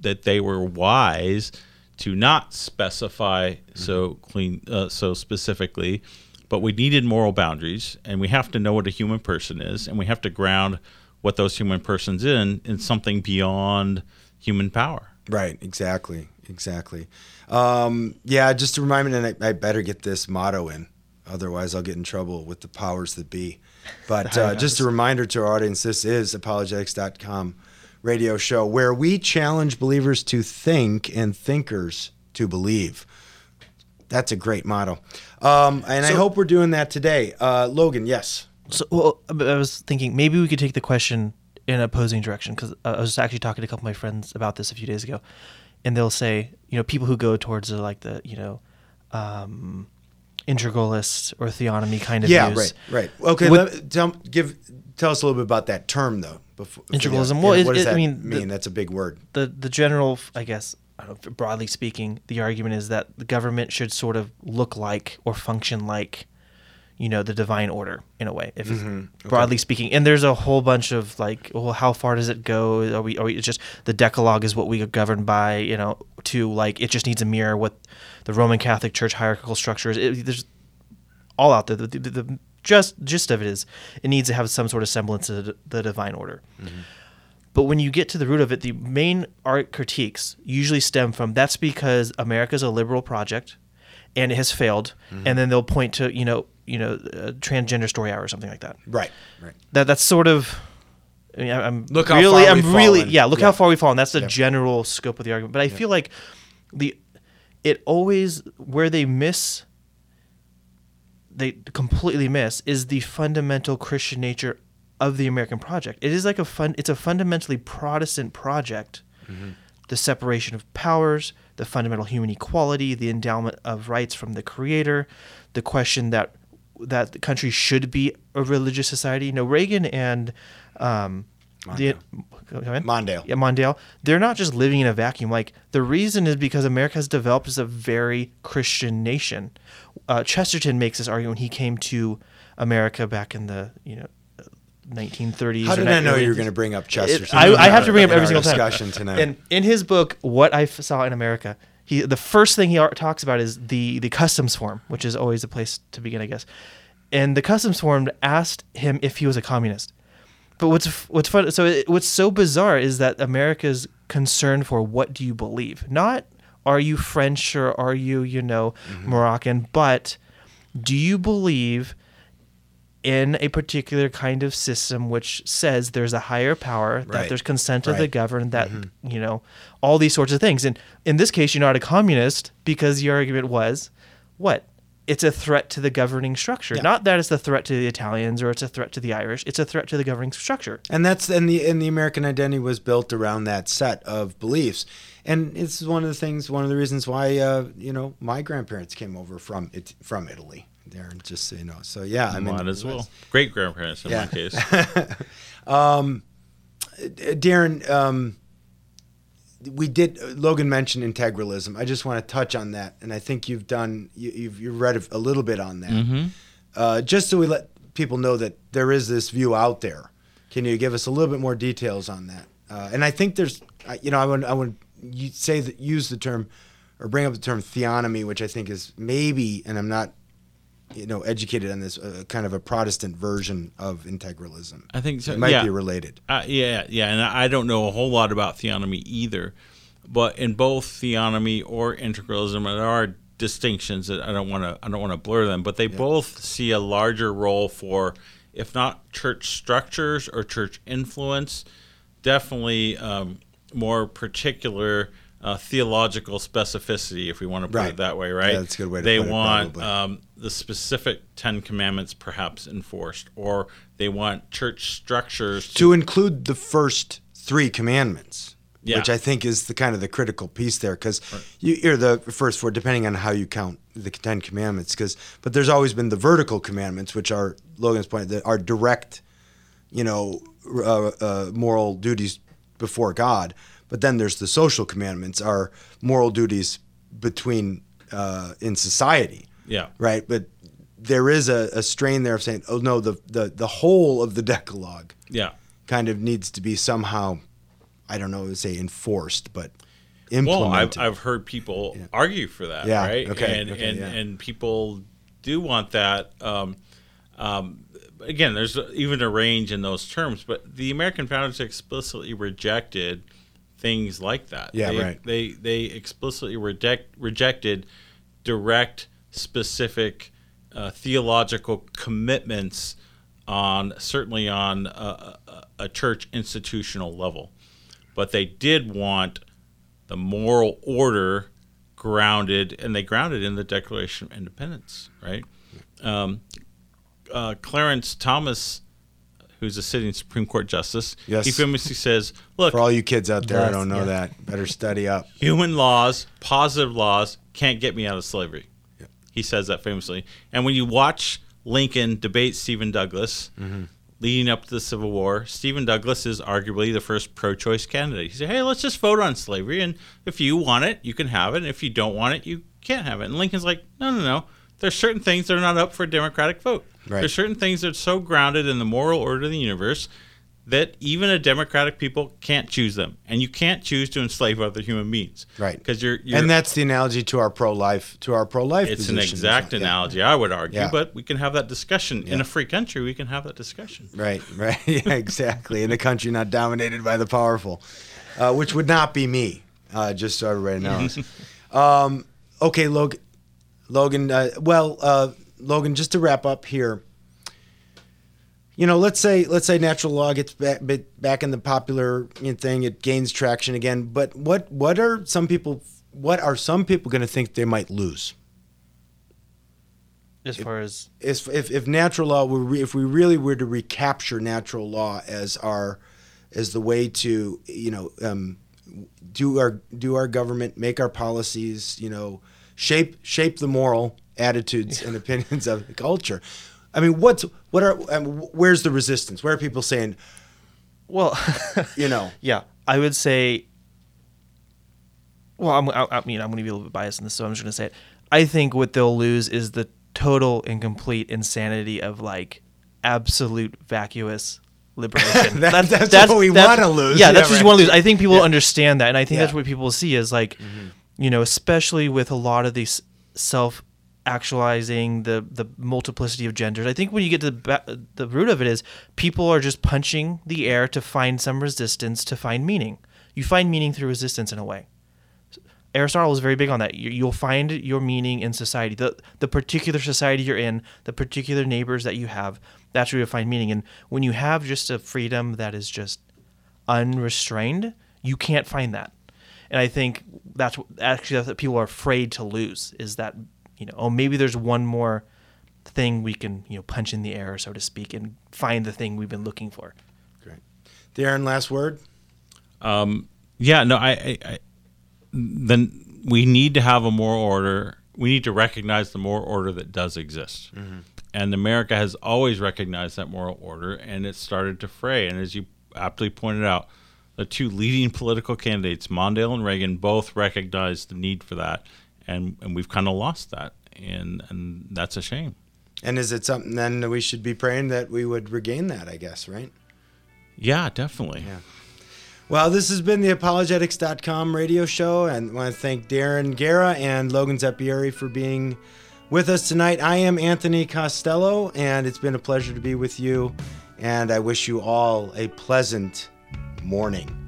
that they were wise to not specify so clean uh, so specifically. But we needed moral boundaries, and we have to know what a human person is, and we have to ground what those human persons in in something beyond human power. Right, exactly, exactly. Um, yeah, just to remind me, and I, I better get this motto in, otherwise I'll get in trouble with the powers that be. (laughs) But uh, just a reminder to our audience: this is apologetics.com radio show where we challenge believers to think and thinkers to believe. That's a great motto, um, and I hope we're doing that today. Uh, Logan, yes. So, well, I was thinking maybe we could take the question in an opposing direction because I was actually talking to a couple of my friends about this a few days ago, and they'll say, you know, people who go towards the, like the, you know, um, integralist or theonomy kind of Yeah, views. right, right. Okay, let, tell, give tell us a little bit about that term though. Before, Integralism. yeah, Well, yeah, it- what does it- I that mean, the- That's a big word. the the general, I guess, I don't know, broadly speaking, the argument is that the government should sort of look like or function like, you know, the divine order in a way, if Mm-hmm. broadly speaking. And there's a whole bunch of like, well, how far does it go? Are we? Are we? It's just the Decalogue is what we are governed by. You know, to like it just needs a mirror what the Roman Catholic Church hierarchical structure is. It, there's all out there. The, the, the just gist of it is it needs to have some sort of semblance to the, divine order. Mm-hmm. But when you get to the root of it, the main art critiques usually stem from that's because America's a liberal project and it has failed, mm-hmm. and then they'll point to you know you know a transgender story hour or something like that. Right, right. That that's sort of. I mean, I'm Look how really, far I'm really, fallen. yeah. Look Yeah. how far we've fallen. That's the general scope of the argument. But I feel like the it always where they miss they completely miss is the fundamental Christian nature of the American project. It is like a fun it's a fundamentally Protestant project. The separation of powers, the fundamental human equality, the endowment of rights from the creator, the question that that the country should be a religious society. You know, Reagan and um, the? Mondale. yeah, Mondale, they're not just living in a vacuum. Like the reason is because America has developed as a very Christian nation. Uh, Chesterton makes this argument when he came to America back in the you know 1930s. How did I know you were going to bring up Chesterton? I, I have to bring up every our single time. discussion tonight. And in his book, what I saw in America, he the first thing he talks about is the the customs form, which is always a place to begin, I guess. And the customs form asked him if he was a communist. But what's what's fun? So it, what's so bizarre is that America's concern for what do you believe, not are you French or are you you know Mm-hmm. Moroccan, but do you believe in a particular kind of system which says there's a higher power, that there's consent of the governed, that you know all these sorts of things. And in this case, you're not a communist because the argument was what it's a threat to the governing structure. Not that it's a threat to the Italians or it's a threat to the Irish. It's a threat to the governing structure. And that's and the and the American identity was built around that set of beliefs. And it's one of the things, one of the reasons why uh, you know my grandparents came over from it from Italy. There, just so you know. So yeah, I mean, Might as well. Great grandparents in Yeah. my case. (laughs) Darren, um, we did. Logan mentioned integralism. I just want to touch on that, and I think you've done. You, you've you read a little bit on that, uh, just so we let people know that there is this view out there. Can you give us a little bit more details on that? Uh, and I think there's, you know, I would I would you say that use the term or bring up the term theonomy, which I think is maybe, and I'm not, you know, educated on this, uh, kind of a Protestant version of integralism. I think so. It might yeah. be related. Uh, yeah, yeah, and I don't know a whole lot about theonomy either, but in both theonomy or integralism, there are distinctions that I don't want to I don't want to blur them, but they both see a larger role for, if not church structures or church influence, definitely um, more particular. Uh, theological specificity, if we want to put Right. it that way, right? Yeah, that's a good way to they put it, They want um, the specific Ten Commandments perhaps enforced, or they want church structures to to include the first three commandments, Yeah. which I think is the kind of the critical piece there, because you, you're the first four, depending on how you count the Ten Commandments. Because, but there's always been the vertical commandments, which are Logan's point that are direct, you know, uh, uh, moral duties before God. But then there's the social commandments, are moral duties between uh, in society yeah. right? But there is a, a strain there of saying, oh no, the, the the whole of the Decalogue Yeah. kind of needs to be somehow, I don't know, say enforced, but Well. I've, I've heard people argue for that, Yeah, right? okay, And okay, and, yeah. and people do want that. Um, um, again, there's even a range in those terms, but the American founders explicitly rejected things like that. Yeah, they, right. They they explicitly reject rejected direct, specific uh, theological commitments on certainly on a, a, a church institutional level, but they did want the moral order grounded, and they grounded in the Declaration of Independence, right? Um, uh, Clarence Thomas, who's a sitting Supreme Court justice, Yes. he famously says, "Look, For all you kids out there who Yes, don't know yeah. that, better study up. human laws, positive laws, can't get me out of slavery." Yeah. He says that famously. And when you watch Lincoln debate Stephen Douglas mm-hmm. leading up to the Civil War, Stephen Douglas is arguably the first pro choice candidate. He said, Hey, let's just vote on slavery. And if you want it, you can have it. And if you don't want it, you can't have it. And Lincoln's like, No, no, no. There's certain things that are not up for a democratic vote. Right. There's certain things that are so grounded in the moral order of the universe that even a democratic people can't choose them. And you can't choose to enslave other human beings. Right. Because you're, you're And that's the analogy to our pro-life, to our pro-life. it's an exact well. Yeah. analogy, I would argue, Yeah. but we can have that discussion in a free country. We can have that discussion. Right, (laughs) right. Yeah, exactly. In a country not dominated by the powerful, uh, which would not be me, uh, just so everybody knows. (laughs) um, okay, Logan. Logan. Uh, well, uh, Logan. Just to wrap up here. You know, let's say let's say natural law gets back back in the popular thing. It gains traction again. But what what are some people what are some people going to think they might lose? As far as If, if, if natural law were re, if we really were to recapture natural law as our as the way to you know um, do our do our government make our policies you know shape shape the moral attitudes and opinions of the culture i mean what's what are where's the resistance where are people saying well, you know (laughs) yeah, I would say. Well, I'm, I, I mean, I'm going to be a little bit biased in this, so I'm just going to say it. I think what they'll lose is the total and complete insanity of like absolute vacuous liberation. (laughs) That- that's what we wanna lose. Yeah, Yeah, that's what right. you want to lose. I think people understand that, and I think that's Yeah. Mm-hmm. what people see is like, you know, especially with a lot of these self actualizing the the multiplicity of genders. I think when you get to the the root of it is people are just punching the air to find some resistance to find meaning. You find meaning through resistance in a way. Aristotle was very big on that. You, you'll find your meaning in society, the the particular society you're in, the particular neighbors that you have. That's where you find meaning. And when you have just a freedom that is just unrestrained, you can't find that. And I think that's what, actually that's what people are afraid to lose is that you know oh maybe there's one more thing we can you know punch in the air so to speak and find the thing we've been looking for. great darren last word Um, Yeah, no, I, I, I then we need to have a moral order. We need to recognize the moral order that does exist. And America has always recognized that moral order, and it started to fray. And as you aptly pointed out, the two leading political candidates, Mondale and Reagan, both recognized the need for that, and and we've kind of lost that, and and that's a shame. and is it something then that we should be praying that we would regain that i guess right Yeah, definitely. Yeah. Well, this has been the apologetics.com radio show, and I want to thank Darren Guerra and Logan Zeppieri for being with us tonight. I am Anthony Costello, and it's been a pleasure to be with you, and I wish you all a pleasant morning.